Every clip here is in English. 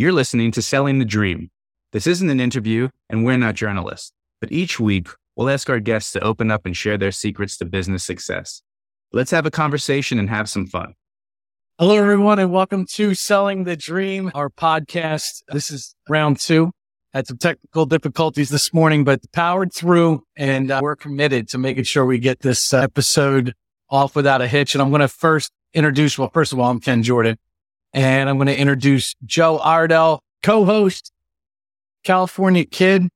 You're listening to Selling the Dream. This isn't an interview, and we're not journalists, but each week we'll ask our guests to open up and share their secrets to business success. Let's have a conversation and have some fun. Hello, everyone, and welcome to Selling the Dream, our podcast. This is round two. Had some technical difficulties this morning, but powered through, and uh, we're committed to making sure we get this uh, episode off without a hitch. And I'm going to first introduce, well, first of all, I'm Ken Jordan, and I'm going to introduce Joe Irdell, co-host, California kid.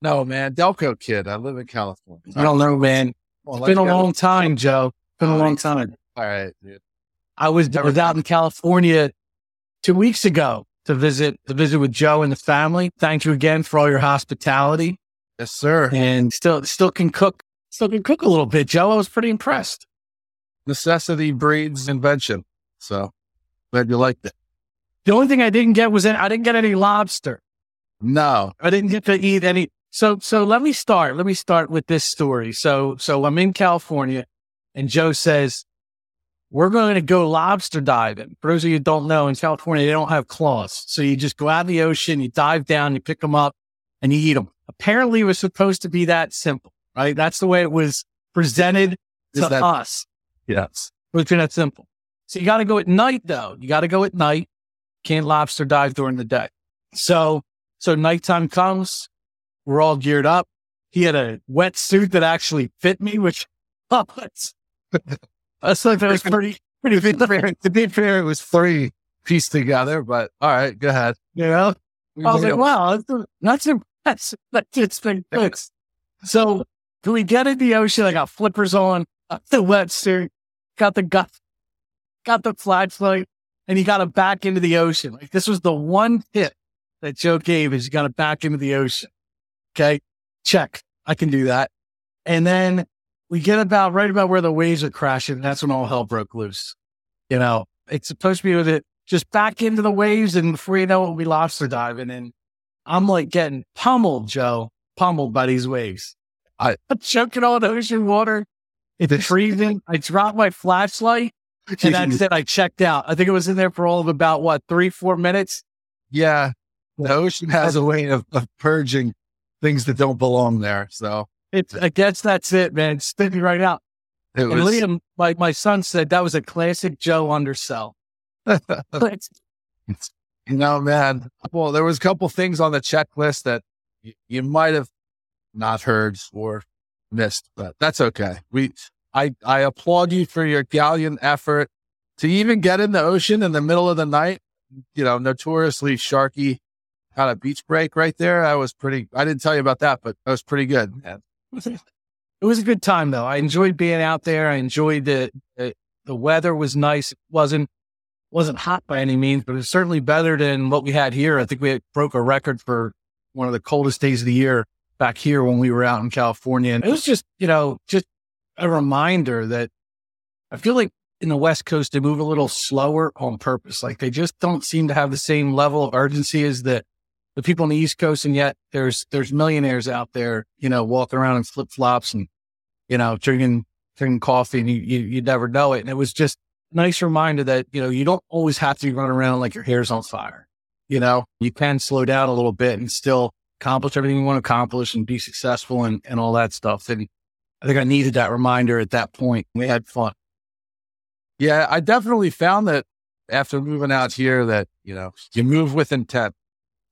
No, man, Delco kid. I live in California. I don't know, man. Well, It's been a long time, Joe. It's Been a long time. All right, dude. I was, I was out in California two weeks ago to visit to visit with Joe and the family. Thank you again for all your hospitality, Yes, sir. and still still can cook. Still can cook a little bit, Joe. I was pretty impressed. Necessity breeds invention. So glad you liked it. The only thing I didn't get was I didn't get any lobster. No. I didn't get to eat any. So so let me start. Let me start with this story. So so I'm in California, and Joe says we're going to go lobster diving. For those of you who don't know, in California they don't have claws, so you just go out in the ocean, you dive down, you pick them up, and you eat them. Apparently, it was supposed to be that simple, right? That's the way it was presented Is to that us. yes. It was that simple. So you got to go at night, though. You got to go at night. Can't lobster dive during the day. So, so nighttime comes. We're all geared up. He had a wetsuit that actually fit me, which oh, it's, I thought that was pretty, pretty fair, to be fair, it was three pieced together, but all right, go ahead. You know, We I was like, wow, that's that's that's that's it's been fixed. So do we get in the ocean? I got flippers on, got the wetsuit, got the got, got the flashlight, and you got to back into the ocean. Like this was the one tip that Joe gave is you got to back into the ocean. Okay, check. I can do that. And then we get about right about where the waves are crashing. And that's when all hell broke loose. You know, it's supposed to be with it just back into the waves, and before you know it, be lobster diving. And I'm like getting pummeled, Joe, pummeled by these waves. I- I'm choking on ocean water. It's freezing. I drop my flashlight, and that's it. I checked out. I think it was in there for all of about what three, four minutes. yeah. The ocean has a way of, of purging things that don't belong there. So It's, I guess that's it, man. It spit me right out. it And was Liam, my, my son said that was a classic Joe undersell. But You know, man. Well, there was a couple things on the checklist that y- you might have not heard or missed, but that's okay. We, I, I applaud you for your gallant effort to even get in the ocean in the middle of the night. You know, notoriously sharky kind of beach break right there. I was pretty. I didn't tell you about that, but that was pretty good. It was a good time though. I enjoyed being out there. I enjoyed the, the, the weather was nice. It wasn't, wasn't hot by any means, but it was certainly better than what we had here. I think we broke a record for one of the coldest days of the year back here when we were out in California. And it was just, you know, just a reminder that I feel like in the West Coast, they move a little slower on purpose. Like they just don't seem to have the same level of urgency as the, the people on the East Coast. And yet there's, there's millionaires out there, you know, walking around in flip flops and, you know, drinking, drinking coffee and you, you, you never know it. And it was just a nice reminder that, you know, you don't always have to be running around like your hair's on fire. You know, you can slow down a little bit and still accomplish everything you want to accomplish and be successful and, and all that stuff. And I think I needed that reminder at that point. We had fun. Yeah, I definitely found that after moving out here that, you know, you move with intent.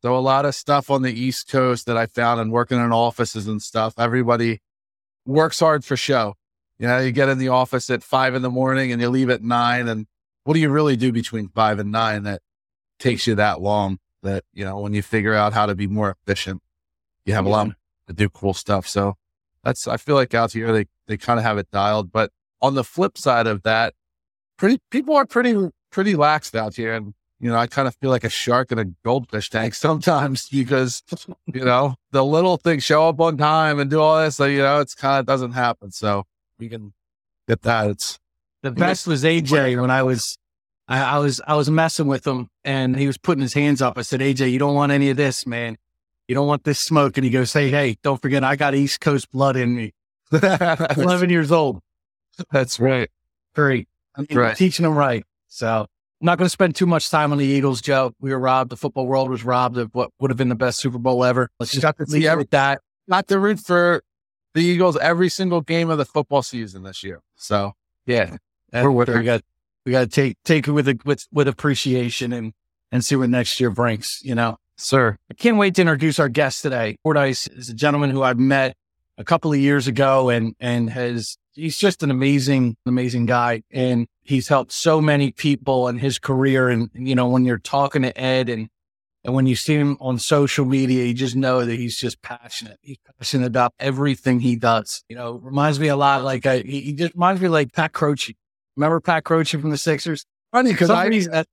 So a lot of stuff on the East Coast that I found and working in offices and stuff, everybody works hard for show. You know, you get in the office at five in the morning and you leave at nine. And what do you really do between five and nine that takes you that long that, you know, when you figure out how to be more efficient, you have a lot to do cool stuff. So that's, I feel like out here, they, they kind of have it dialed. But on the flip side of that, pretty people are pretty pretty laxed out here and you know i kind of feel like a shark in a goldfish tank sometimes because you know the little things show up on time and do all this so you know it's kind of doesn't happen so we can get that it's The best was AJ when I was, I, I was, I was messing with him and he was putting his hands up. I said, AJ, you don't want any of this, man. You don't want this smoke. And he goes, Hey, hey, don't forget, I got East Coast blood in me. 11 years old. that's right Great. You know, right Teaching them right. So not going to spend too much time on the Eagles, Joe. We were robbed. The football world was robbed of what would have been the best Super Bowl ever. Let's just got to leave every- with that. Not to root for the Eagles every single game of the football season this year. So Yeah, We're with we got we got to take take it with a, with with appreciation and and see what next year brings. You know, sir, I can't wait to introduce our guest today. Fordyce is a gentleman who I've met a couple of years ago, and and has he's just an amazing amazing guy, and he's helped so many people in his career. And you know, when you're talking to Ed and and when you see him on social media, you just know that he's just passionate. He's passionate about everything he does. You know, reminds me a lot like I, he he just reminds me like Pat Croce. Remember Pat Croce from the Sixers? funny because Some I reason that,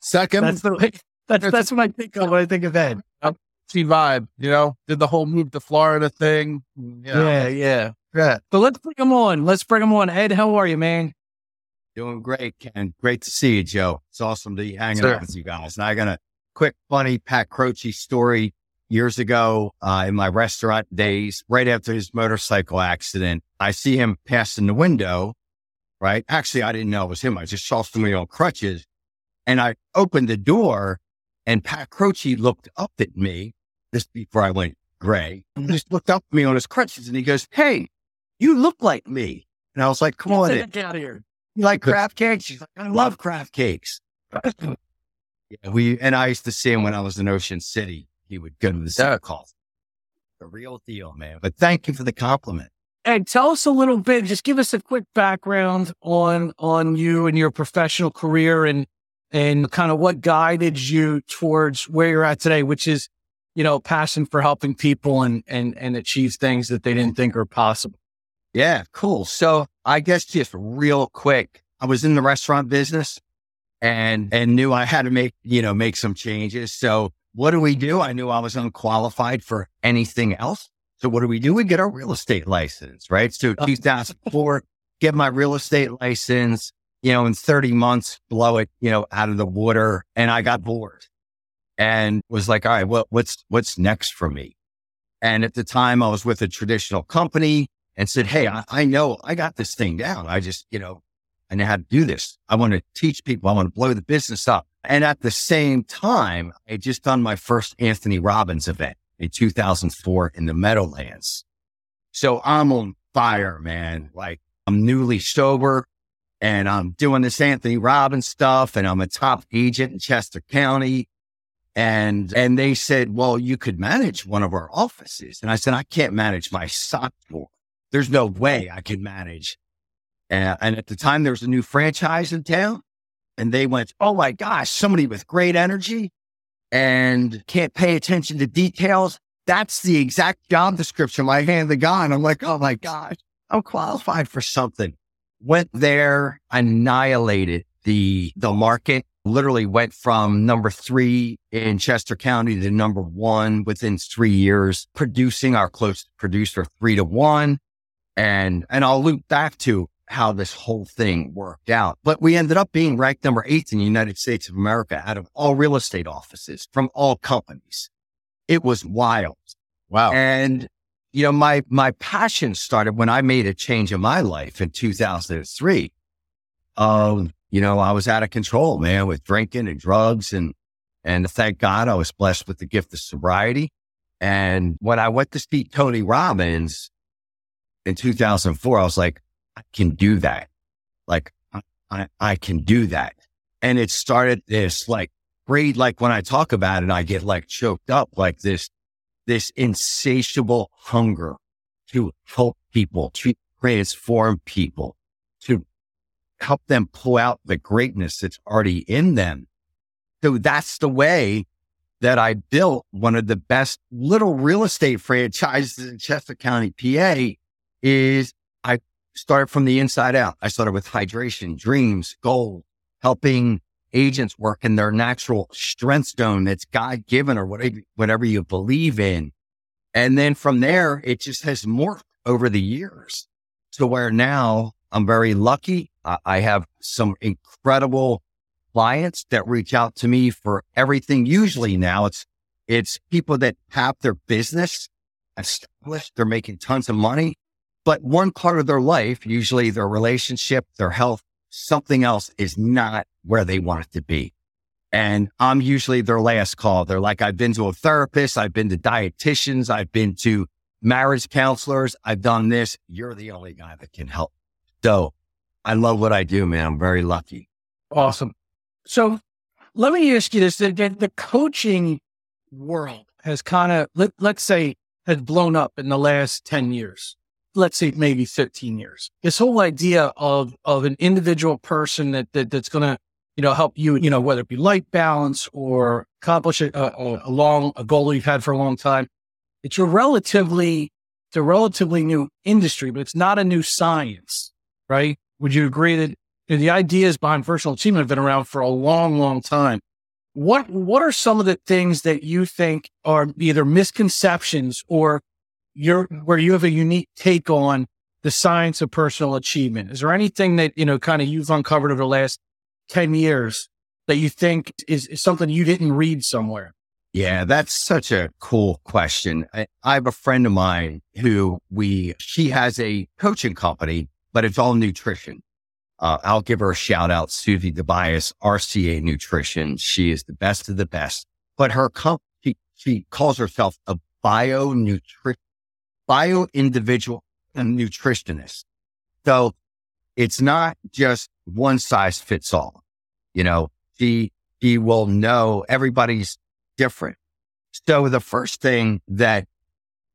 second that's the way, that's that's what I think of when I think of Ed. T vibe, you know, did the whole move to Florida thing. You know, Yeah, yeah. yeah. So let's bring him on. Let's bring him on. Ed, how are you, man? Doing great, Ken. Great to see you, Joe. It's awesome to be hanging Sir. out with you guys. And I got a quick, funny Pat Croce story years ago uh, in my restaurant days, right after his motorcycle accident. I see him passing the window, right? Actually, I didn't know it was him. I just saw somebody on crutches and I opened the door and Pat Croce looked up at me this before I went gray. He just looked up at me on his crutches and he goes, Hey, you look like me. And I was like, come on in. Get out of here. You like craft cakes? She's like, I love craft cakes. yeah, we and I used to see him when I was in Ocean City. He would go to the Yeah. yeah. call. The real deal, man. But thank you for the compliment. And tell us a little bit. Just give us a quick background on on you and your professional career, and and kind of what guided you towards where you're at today, which is, you know, passion for helping people and and and achieve things that they didn't think are possible. Yeah, cool. So I guess just real quick, I was in the restaurant business and and knew I had to make, you know, make some changes. So what do we do? I knew I was unqualified for anything else. So what do we do? We get our real estate license, right? So 2004, get my real estate license, you know, in 30 months, blow it, you know, out of the water. And I got bored and was like, all right, what's, what's next for me? And at the time I was with a traditional company and said, Hey, I, I know I got this thing down. I just, you know, I know how to do this. I want to teach people. I want to blow the business up. And at the same time, I just done my first Anthony Robbins event in 2004 in the Meadowlands. So I'm on fire, man. Like I'm newly sober and I'm doing this Anthony Robbins stuff and I'm a top agent in Chester County. And, and they said, well, you could manage one of our offices. And I said, I can't manage my sock drawer. There's no way I can manage. And, and at the time, there was a new franchise in town and they went, Oh my gosh, somebody with great energy and can't pay attention to details. That's the exact job description I hand the guy. And I'm like, Oh my gosh, I'm qualified for something. Went there, annihilated the, the market, literally went from number three in Chester County to number one within three years, producing our close producer three to one. And, and I'll loop back to how this whole thing worked out. But we ended up being ranked number eight in the United States of America out of all real estate offices from all companies. It was wild. Wow. And, you know, my, my passion started when I made a change in my life in 2003. Um, you know, I was out of control, man, with drinking and drugs and, and thank God I was blessed with the gift of sobriety. And when I went to see Tony Robbins in 2004, I was like, I can do that. Like, I, I, I can do that. And it started this like great, like when I talk about it, I get like choked up, like this, this insatiable hunger to help people, to transform people, to help them pull out the greatness that's already in them. So that's the way that I built one of the best little real estate franchises in Chester County, PA is I started from the inside out. I started with hydration, dreams, goals, helping agents work in their natural strength zone that's God given or whatever, whatever you believe in. And then from there, it just has morphed over the years to where now I'm very lucky. I, I have some incredible clients that reach out to me for everything. Usually now it's, it's people that have their business established. They're making tons of money, but one part of their life, usually their relationship, their health, something else is not where they want it to be. And I'm usually their last call. They're like, I've been to a therapist. I've been to dietitians. I've been to marriage counselors. I've done this. You're the only guy that can help. So I love what I do, man. I'm very lucky. Awesome. So let me ask you this. The, the coaching world has kind of, let, let's say, has blown up in the last 10 years. Let's say maybe 15 years. This whole idea of, of an individual person that, that that's going to you know, help you, you know, whether it be life balance or accomplish a, a, a long, a goal you've had for a long time. It's a relatively, it's a relatively new industry, but it's not a new science, right? Would you agree that you know, the ideas behind personal achievement have been around for a long, long time? What, what are some of the things that you think are either misconceptions or you're, where you have a unique take on the science of personal achievement? Is there anything that, you know, kind of you've uncovered over the last 10 years that you think is, is something you didn't read somewhere? Yeah, that's such a cool question. I, I, have a friend of mine who we, she has a coaching company, but it's all nutrition. Uh, I'll give her a shout out, Susie DeBias, RCA Nutrition. She is the best of the best, but her company, she, she calls herself a bio nutrition, bio individual and nutritionist. So it's not just one size fits all. You know, he, he will know everybody's different. So the first thing that,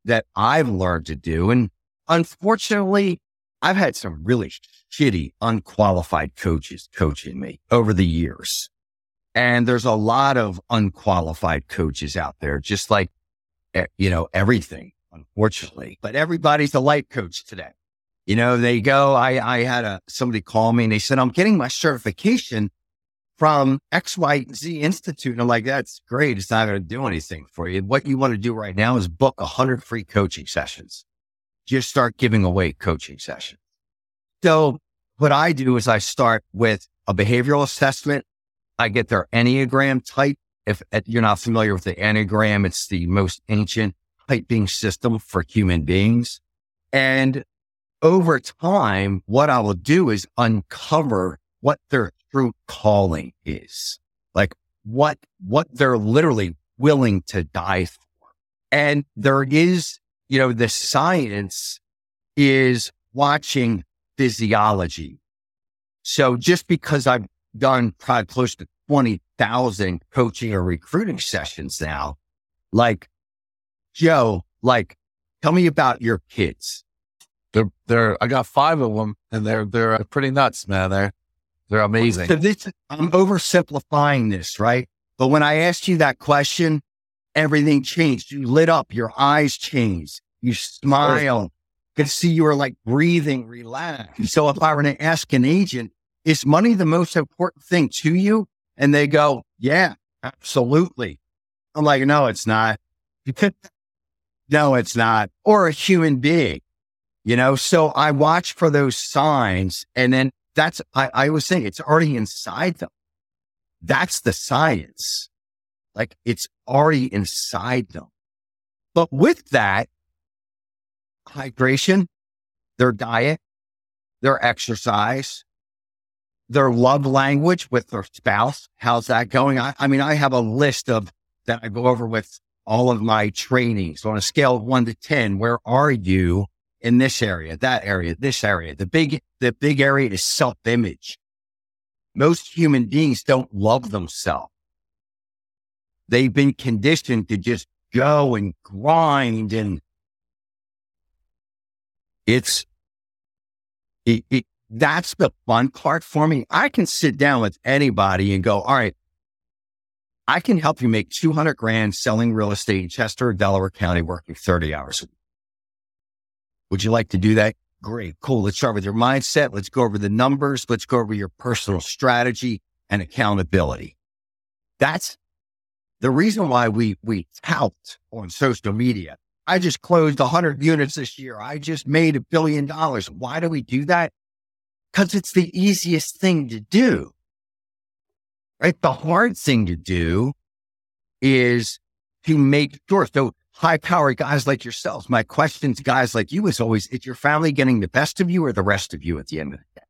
that I've learned to do, and unfortunately, I've had some really shitty, unqualified coaches coaching me over the years. And there's a lot of unqualified coaches out there, just like, eh, you know, everything, unfortunately, but everybody's a life coach today. You know, they go, I, I had a, somebody call me and they said, I'm getting my certification from XYZ Institute. And I'm like, that's great. It's not going to do anything for you. What you want to do right now is book a hundred free coaching sessions. Just start giving away coaching sessions. So what I do is I start with a behavioral assessment. I get their Enneagram type. If you're not familiar with the Enneagram, it's the most ancient typing system for human beings. And over time, what I will do is uncover what their true calling is, like what, what they're literally willing to die for. And there is, you know, the science is watching physiology. So just because I've done probably close to 20,000 coaching or recruiting sessions now, like Joe, like tell me about your kids. They're, they're, I got five of them and they're, they're uh, pretty nuts, man. They're, they're amazing. So this, I'm oversimplifying this, right? But when I asked you that question, everything changed. You lit up, your eyes changed, you smile. Could see you were like breathing, relaxed. So if I were to ask an agent, is money the most important thing to you? And they go, yeah, absolutely. I'm like, no, it's not. no, it's not. Or a human being you know? So I watch for those signs and then that's, I, I was saying it's already inside them. That's the science. Like it's already inside them. But with that, hydration, their diet, their exercise, their love language with their spouse. How's that going? I, I mean, I have a list of that I go over with all of my trainings on a scale of one to 10. Where are you in this area, that area, this area. The big, the big area is self image. Most human beings don't love themselves. They've been conditioned to just go and grind and it's, it, it, that's the fun part for me. I can sit down with anybody and go, all right, I can help you make 200 grand selling real estate in Chester, Delaware County, working 30 hours a week. Would you like to do that? Great. Cool. Let's start with your mindset. Let's go over the numbers. Let's go over your personal strategy and accountability. That's the reason why we, we tout on social media. I just closed 100 units this year. I just made a billion dollars. Why do we do that? Because it's the easiest thing to do. Right? The hard thing to do is to make sure. So high powered guys like yourselves. My question to guys like you is always, is your family getting the best of you or the rest of you at the end of the day?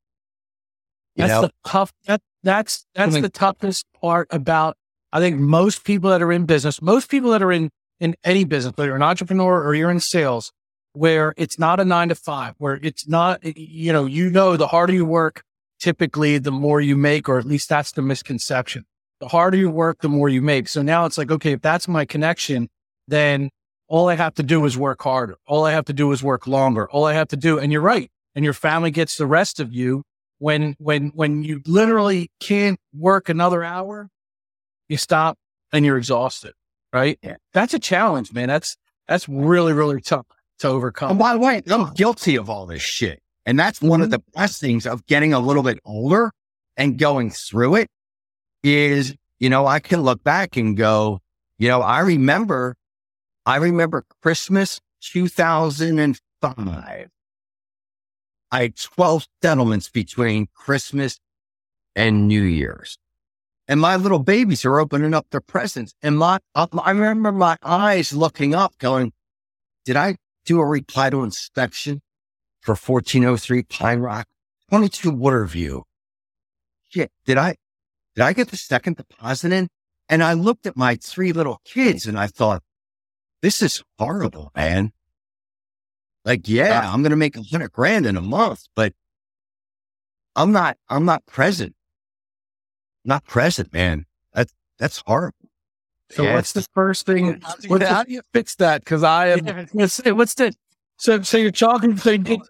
You that's know, the tough. That that's that's Something- the toughest part about. I think most people that are in business, most people that are in in any business, whether you're an entrepreneur or you're in sales, where it's not a nine to five, where it's not, you know, you know, the harder you work, typically the more you make, or at least that's the misconception. The harder you work, the more you make. So now it's like, okay, if that's my connection, then all I have to do is work harder. All I have to do is work longer. All I have to do, and you're right. And your family gets the rest of you when, when, when you literally can't work another hour, you stop and you're exhausted, right? Yeah. That's a challenge, man. That's, that's really, really tough to overcome. And by the way, I'm guilty of all this shit. And that's one of mm-hmm. the best things of getting a little bit older and going through it is, you know, I can look back and go, you know, I remember, I remember Christmas 2005. I had 12 settlements between Christmas and New Year's. And my little babies are opening up their presents. And my, I remember my eyes looking up going, did I do a reply to inspection for 1403 Pine Rock, 22 Waterview. Shit, did I, did I get the second deposit in? And I looked at my three little kids and I thought, this is horrible, man. Like, yeah, I'm going to make a hundred grand in a month, but I'm not, I'm not present. Not present, man. That's, that's horrible. So Yeah, what's the first thing? How do you, how do you fix that? Because I am, Yeah, what's, what's the, so, so you're talking, so you-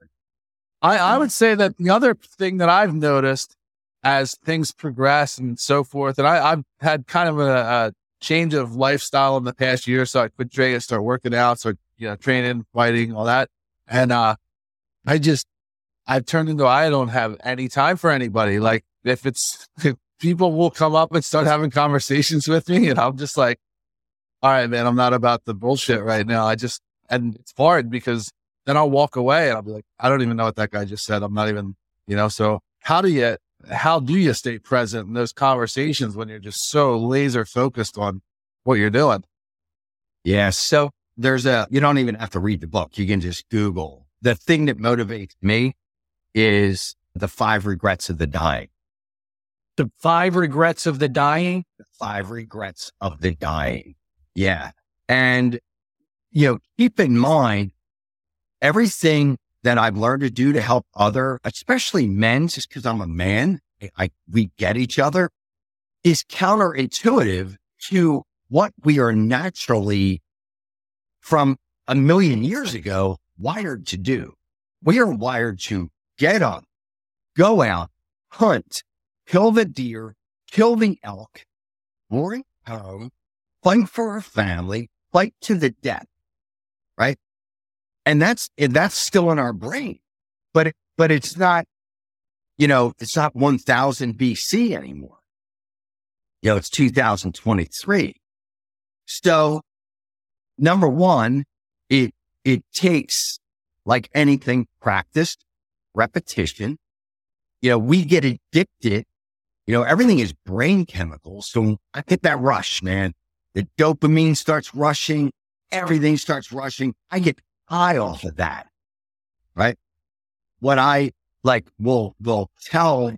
I, I would say that the other thing that I've noticed as things progress and so forth, and I, I've had kind of a, a change of lifestyle in the past year. So I quit drinking, start working out, start you know training, fighting, all that, and uh, I just I've turned into I don't have any time for anybody. Like if it's if people will come up and start having conversations with me, and I'm just like, all right, man, I'm not about the bullshit right now. I just and it's hard because then I'll walk away and I'll be like, I don't even know what that guy just said. I'm not even, you know. So how do you how do you stay present in those conversations when you're just so laser focused on what you're doing? Yeah. So there's a, you don't even have to read the book. You can just Google. The thing that motivates me is the five regrets of the dying. the five regrets of the dying. The five regrets of the dying. Yeah. And, you know, keep in mind everything that I've learned to do to help other, especially men, just because I'm a man, I, we get each other is counterintuitive to what we are naturally from a million years ago wired to do. We are wired to get up, go out, hunt, kill the deer, kill the elk, bring home, fight for our family, fight to the death, right? And that's that's still in our brain, but but it's not, you know, it's not 1000 BC anymore. You know, it's 2023. So, number one, it it takes like anything practiced, repetition. You know, we get addicted. You know, everything is brain chemicals. So I get that rush, man. The dopamine starts rushing. Everything starts rushing. I get high off of that. Right. What I like will, will tell,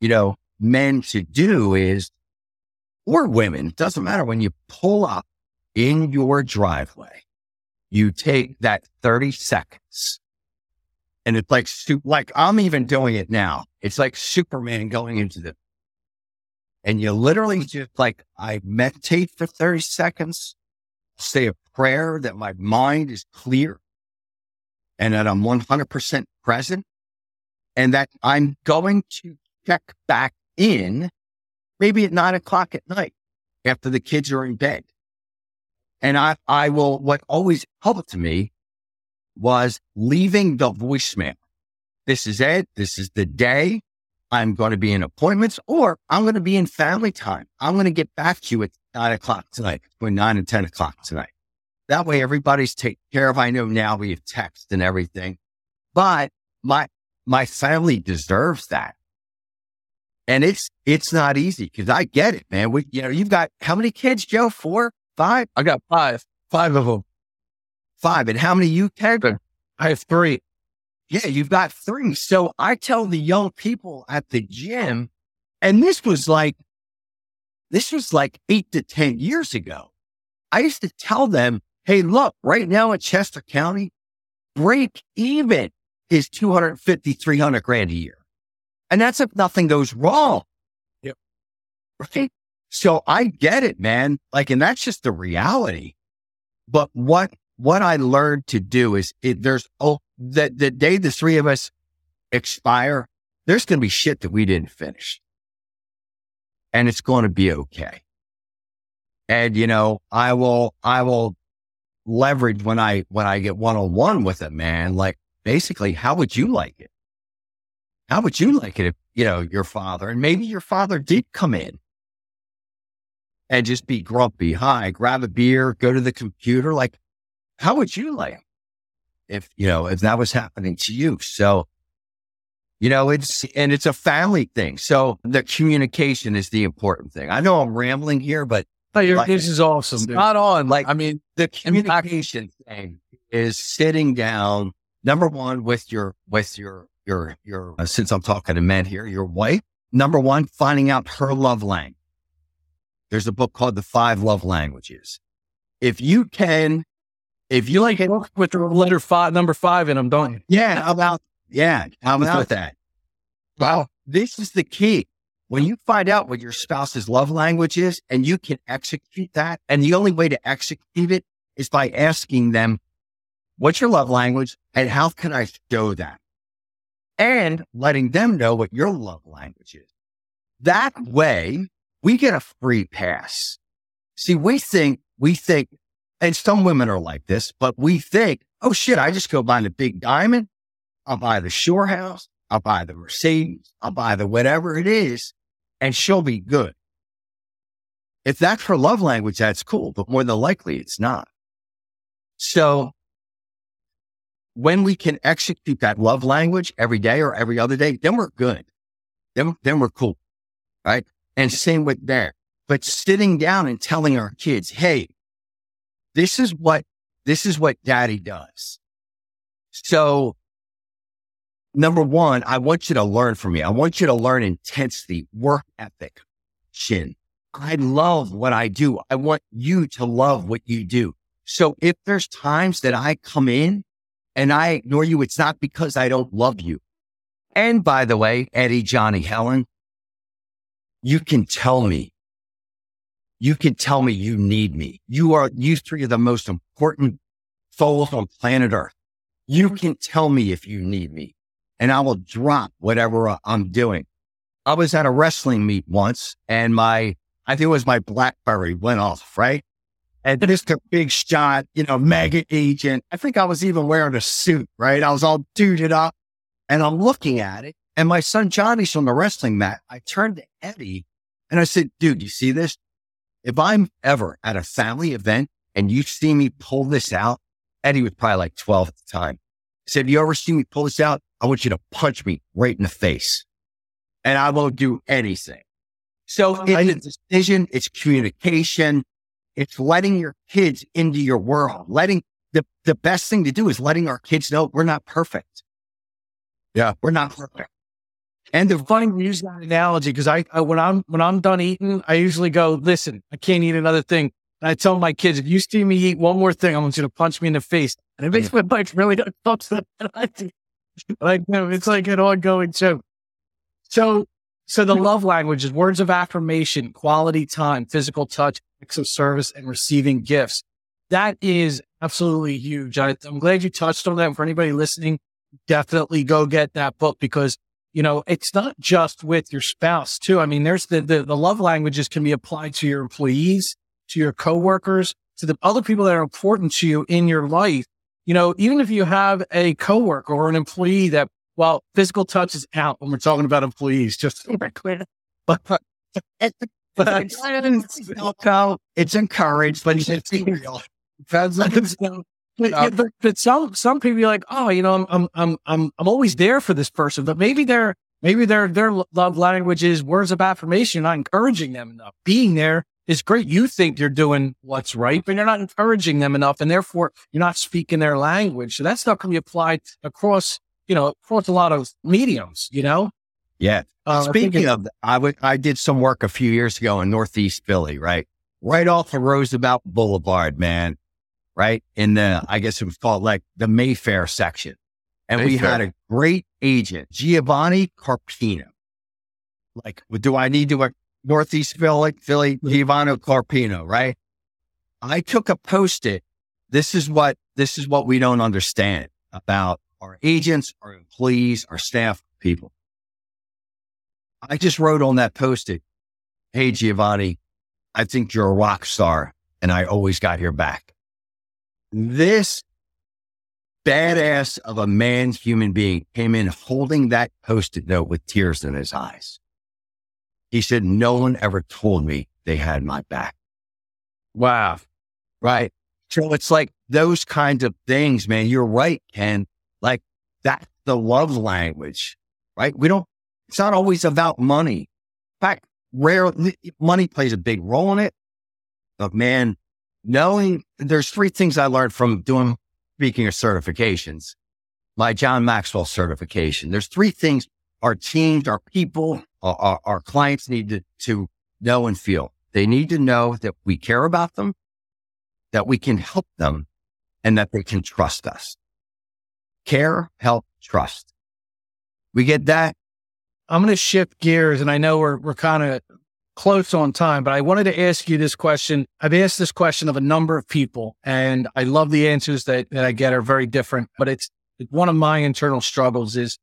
you know, men to do is, or women, doesn't matter when you pull up in your driveway, you take that 30 seconds and it's like, like I'm even doing it now. It's like Superman going into the, and you literally just like, I meditate for 30 seconds, say a prayer that my mind is clear and that I'm 100% present and that I'm going to check back in maybe at nine o'clock at night after the kids are in bed. And I, I will, what always helped me was leaving the voicemail. This is it. This is the day. I'm going to be in appointments or I'm going to be in family time. I'm going to get back to you at nine o'clock tonight, between nine and 10 o'clock tonight. That way everybody's taken care of. I know now we have text and everything, but my, my family deserves that. And it's, it's not easy because I get it, man. We, you know, you've got how many kids, Joe? Four, five, I got five, five of them. five. And how many you, Ted? I have three. Yeah, you've got three. So I tell the young people at the gym, and this was like, this was like eight to 10 years ago. I used to tell them, Hey, look, right now in Chester County, break even is 250, 300 grand a year. And that's if nothing goes wrong. Yep. Right. So I get it, man. Like, and that's just the reality. But what, what I learned to do is it, there's, oh, the, the day the three of us expire, there's going to be shit that we didn't finish and it's going to be okay. And, you know, I will, I will leverage when I, when I get one on one with a man, like basically, how would you like it? How would you like it if, you know, your father and maybe your father did come in and just be grumpy, hi, grab a beer, go to the computer. Like, how would you like if, you know, if that was happening to you? So, you know, it's, and it's a family thing. So the communication is the important thing. I know I'm rambling here, but No, you're, Like- this is awesome. dude. spot on. Like, I mean, the communication thing is sitting down number one with your with your your your uh, since i'm talking to men here your wife number one finding out her love language there's a book called the five love languages if you can if you like it with the letter five, number five in them, don't you? yeah how about yeah how about that Wow. this is the key when you find out what your spouse's love language is and you can execute that and the only way to execute it is by asking them what's your love language and how can i show that? And letting them know what your love language is. That way we get a free pass. See we think we think and some women are like this but we think oh shit i just go buy the big diamond i'll buy the shore house i'll buy the mercedes i'll buy the whatever it is and she'll be good if that's her love language that's cool but more than likely it's not so when we can execute that love language every day or every other day, then we're good. Then, then we're cool. Right. And same with that. But sitting down and telling our kids, Hey, this is what, this is what daddy does. So number one, I want you to learn from me. I want you to learn intensity, work ethic, shin. I love what I do. I want you to love what you do. So if there's times that I come in and I ignore you, it's not because I don't love you. And by the way, Eddie, Johnny, Helen, you can tell me, you can tell me you need me. You are, you three are the most important souls on planet earth. You can tell me if you need me and I will drop whatever I'm doing. I was at a wrestling meet once and my, I think it was my Blackberry went off, right? And this a big shot, you know, mega agent. I think I was even wearing a suit, right? I was all duded up and I'm looking at it. And my son Johnny's on the wrestling mat. I turned to Eddie and I said, dude, you see this? If I'm ever at a family event and you see me pull this out, Eddie was probably like 12 at the time. I said, you ever see me pull this out? I want you to punch me right in the face and I won't do anything. So it's a decision. It's communication. It's letting your kids into your world. Letting the, the best thing to do is letting our kids know we're not perfect. Yeah. We're not perfect. And the Funny you use that analogy because I, I when I'm when I'm done eating, I usually go, listen, I can't eat another thing. And I tell my kids, if you see me eat one more thing, I want you to punch me in the face. And it makes my life really upset. And I think, like, no, it's like an ongoing joke. So, so the love languages, words of affirmation, quality time, physical touch, acts of service, and receiving gifts. That is absolutely huge. I, I'm glad you touched on that. For anybody listening, definitely go get that book because you know, it's not just with your spouse too. I mean, there's the, the, the love languages can be applied to your employees, to your coworkers, to the other people that are important to you in your life. You know, even if you have a coworker or an employee that, well, physical touch is out when we're talking about employees, just clear. But, but, but it's encouraged, but it's real. Depends on So, but, yeah, but, but some some people are like, oh, you know, I'm I'm I'm I'm I'm always there for this person, but maybe their maybe their their love language is words of affirmation, not encouraging them enough. Being there is great. You think you're doing what's right, but you're not encouraging them enough, and therefore you're not speaking their language. So that stuff can be applied across you know, across a lot of mediums, you know? Yeah. Uh, Speaking of, I would I did some work a few years ago in Northeast Philly, right, right off of Roosevelt Boulevard, man, right in the I guess it was called like the Mayfair section, and we had a great agent, Giovanni Carpino. Like, do I need to Northeast Philly, Philly, mm-hmm. Giovanni Carpino, right? I took a post it. This is what this is what we don't understand about our agents, our employees, our staff people. I just wrote on that post it, Hey, Giovanni, I think you're a rock star and I always got your back. This badass of a man, human being came in holding that post it note with tears in his eyes. He said, no one ever told me they had my back. Wow. Right. So it's like those kinds of things, man. You're right, Ken. Like that's the love language, right? We don't, it's not always about money. In fact, rarely money plays a big role in it. But man, knowing there's three things I learned from doing, speaking of certifications, my John Maxwell certification. There's three things our teams, our people, our, our, clients need to, to know and feel. They need to know that we care about them, that we can help them, and that they can trust us. Care, help, trust. We get that. I'm going to shift gears, and I know we're we're kind of close on time, but I wanted to ask you this question. I've asked this question of a number of people, and I love the answers that that I get are very different. But it's one of my internal struggles is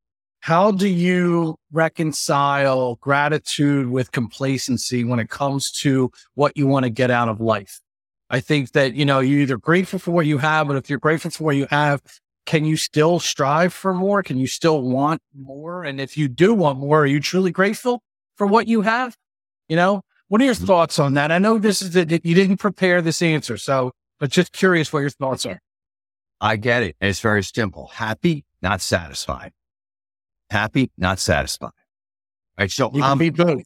how do you reconcile gratitude with complacency when it comes to what you want to get out of life? I think that you know you're either grateful for what you have, but if you're grateful for what you have, can you still strive for more? Can you still want more? And if you do want more, are you truly grateful for what you have? You know, what are your mm-hmm. thoughts on that? I know this is that you didn't prepare this answer, so but just curious what your thoughts are. I get it. It's very simple. Happy, not satisfied. Happy, not satisfied. Right. So You can um, be both.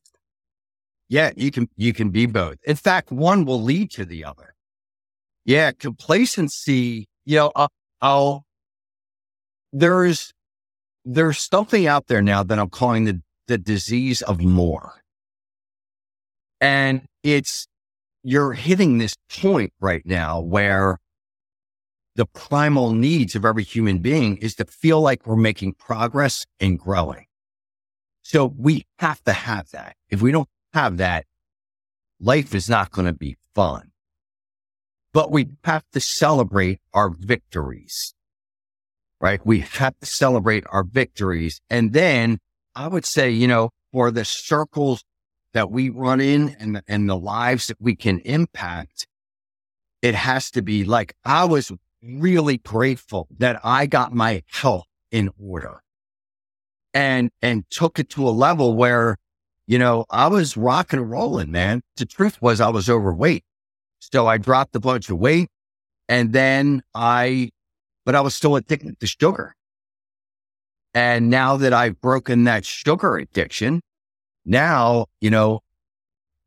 yeah, you can, you can be both. In fact, one will lead to the other. Yeah. Complacency, you know, uh, I'll, there's, there's something out there now that I'm calling the, the disease of more. And it's, you're hitting this point right now where the primal needs of every human being is to feel like we're making progress and growing. So we have to have that. If we don't have that, life is not going to be fun. But we have to celebrate our victories, right? We have to celebrate our victories. And then I would say, you know, for the circles that we run in and, and the lives that we can impact, it has to be like I was really grateful that I got my health in order and, and took it to a level where, you know, I was rock and rolling, man. The truth was I was overweight. So I dropped a bunch of weight and then I, but I was still addicted to sugar. And now that I've broken that sugar addiction, now, you know,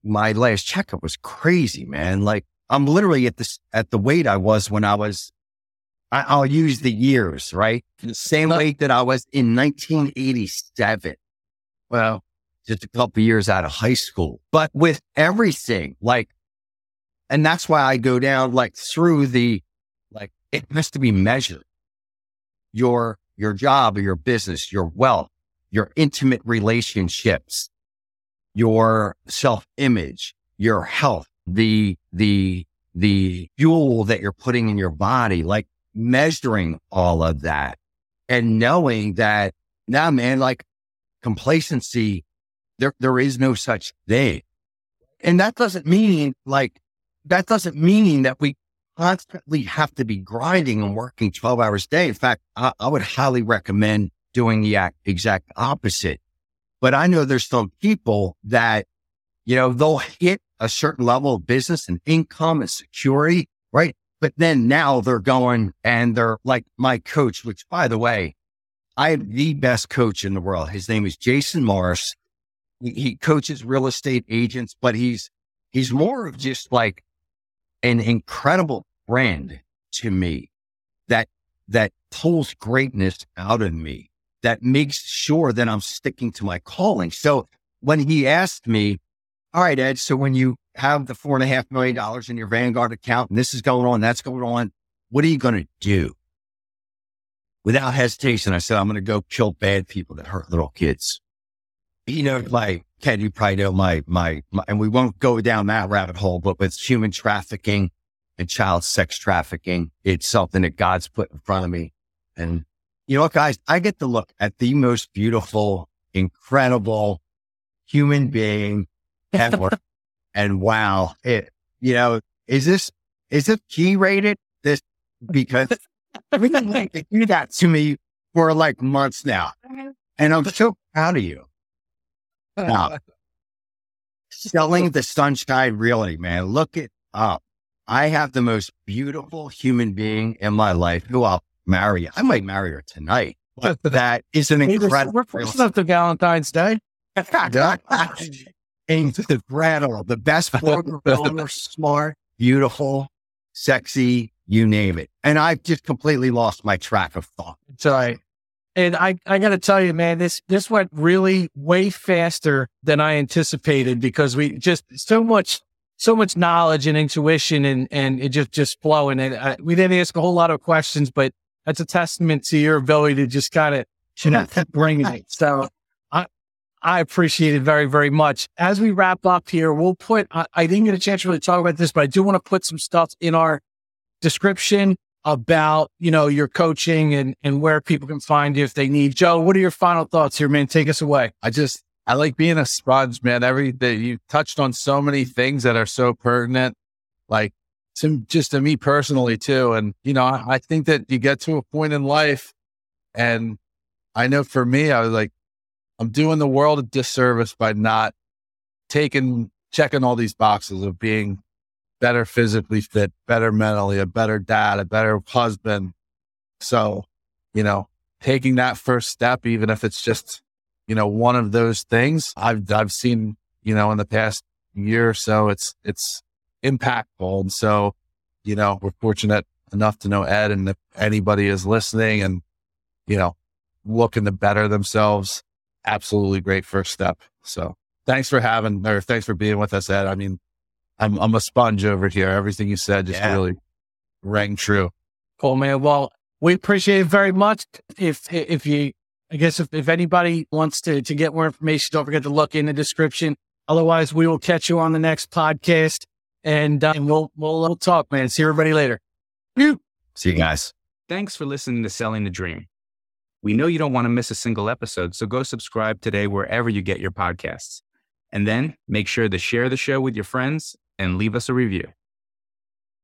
my last checkup was crazy, man. Like I'm literally at this, at the weight I was when I was, I, I'll use the years, right? The same weight that I was in 1987. Well, just a couple years out of high school, but with everything like, and that's why I go down like through the, like it has to be measured. Your, your job or your business, your wealth, your intimate relationships, your self image, your health, the, the, the fuel that you're putting in your body, like measuring all of that and knowing that now, man, like complacency, there, there is no such thing. And that doesn't mean like, that doesn't mean that we constantly have to be grinding and working 12 hours a day. In fact, I, I would highly recommend doing the exact opposite. But I know there's some people that, you know, they'll hit a certain level of business and income and security, right? But then now they're going and they're like my coach, which by the way, I have the best coach in the world. His name is Jason Morris. He coaches real estate agents, but he's, he's more of just like an incredible friend to me that, that pulls greatness out of me. that makes sure that I'm sticking to my calling. So when he asked me, all right, Ed, so when you have the four and a half million dollars in your Vanguard account and this is going on, that's going on, what are you going to do? Without hesitation, I said, I'm going to go kill bad people that hurt little kids. You know, like Ken, you probably know my, my, my, and we won't go down that rabbit hole, but with human trafficking and child sex trafficking, it's something that God's put in front of me. And you know what, guys, I get to look at the most beautiful, incredible human being ever. and wow, it, you know, is this, is it G rated? This, because they do that to me for like months now. And I'm so proud of you. Now, selling the sunshine reality, man, look it up. I have the most beautiful human being in my life who I'll marry. I might marry her tonight. But that is an incredible. We're close enough to Valentine's Day. Incredible. The best program, smart, beautiful, sexy, you name it. And I've just completely lost my track of thought. All right. And I, I got to tell you, man, this this went really way faster than I anticipated because we just so much so much knowledge and intuition and and it just just flowing. And I, we didn't ask a whole lot of questions, but that's a testament to your ability to just kind of bring it. So I I appreciate it very very much. As we wrap up here, we'll put. I, I didn't get a chance to really talk about this, but I do want to put some stuff in our description about, you know, your coaching and, and where people can find you if they need. Joe, what are your final thoughts here, man? Take us away. I just, I like being a sponge, man. Every that you touched on so many things that are so pertinent, like to just to me personally too. And, you know, I, I think that you get to a point in life and I know for me, I was like, I'm doing the world a disservice by not taking, checking all these boxes of being better physically fit, better mentally, a better dad, a better husband. So, you know, taking that first step, even if it's just, you know, one of those things I've, I've seen, you know, in the past year or so, it's, it's impactful. And so, you know, we're fortunate enough to know Ed and if anybody is listening and, you know, looking to better themselves, absolutely great first step. So thanks for having, or thanks for being with us, Ed. I mean, I'm I'm a sponge over here. Everything you said just yeah. really rang true. Cool, man. Well, we appreciate it very much. If if you, I guess if, if anybody wants to to get more information, don't forget to look in the description. Otherwise, we will catch you on the next podcast, and, uh, and we'll, we'll we'll talk, man. See everybody later. See you guys. Thanks for listening to Selling the Dream. We know you don't want to miss a single episode, so go subscribe today wherever you get your podcasts. And then make sure to share the show with your friends and leave us a review.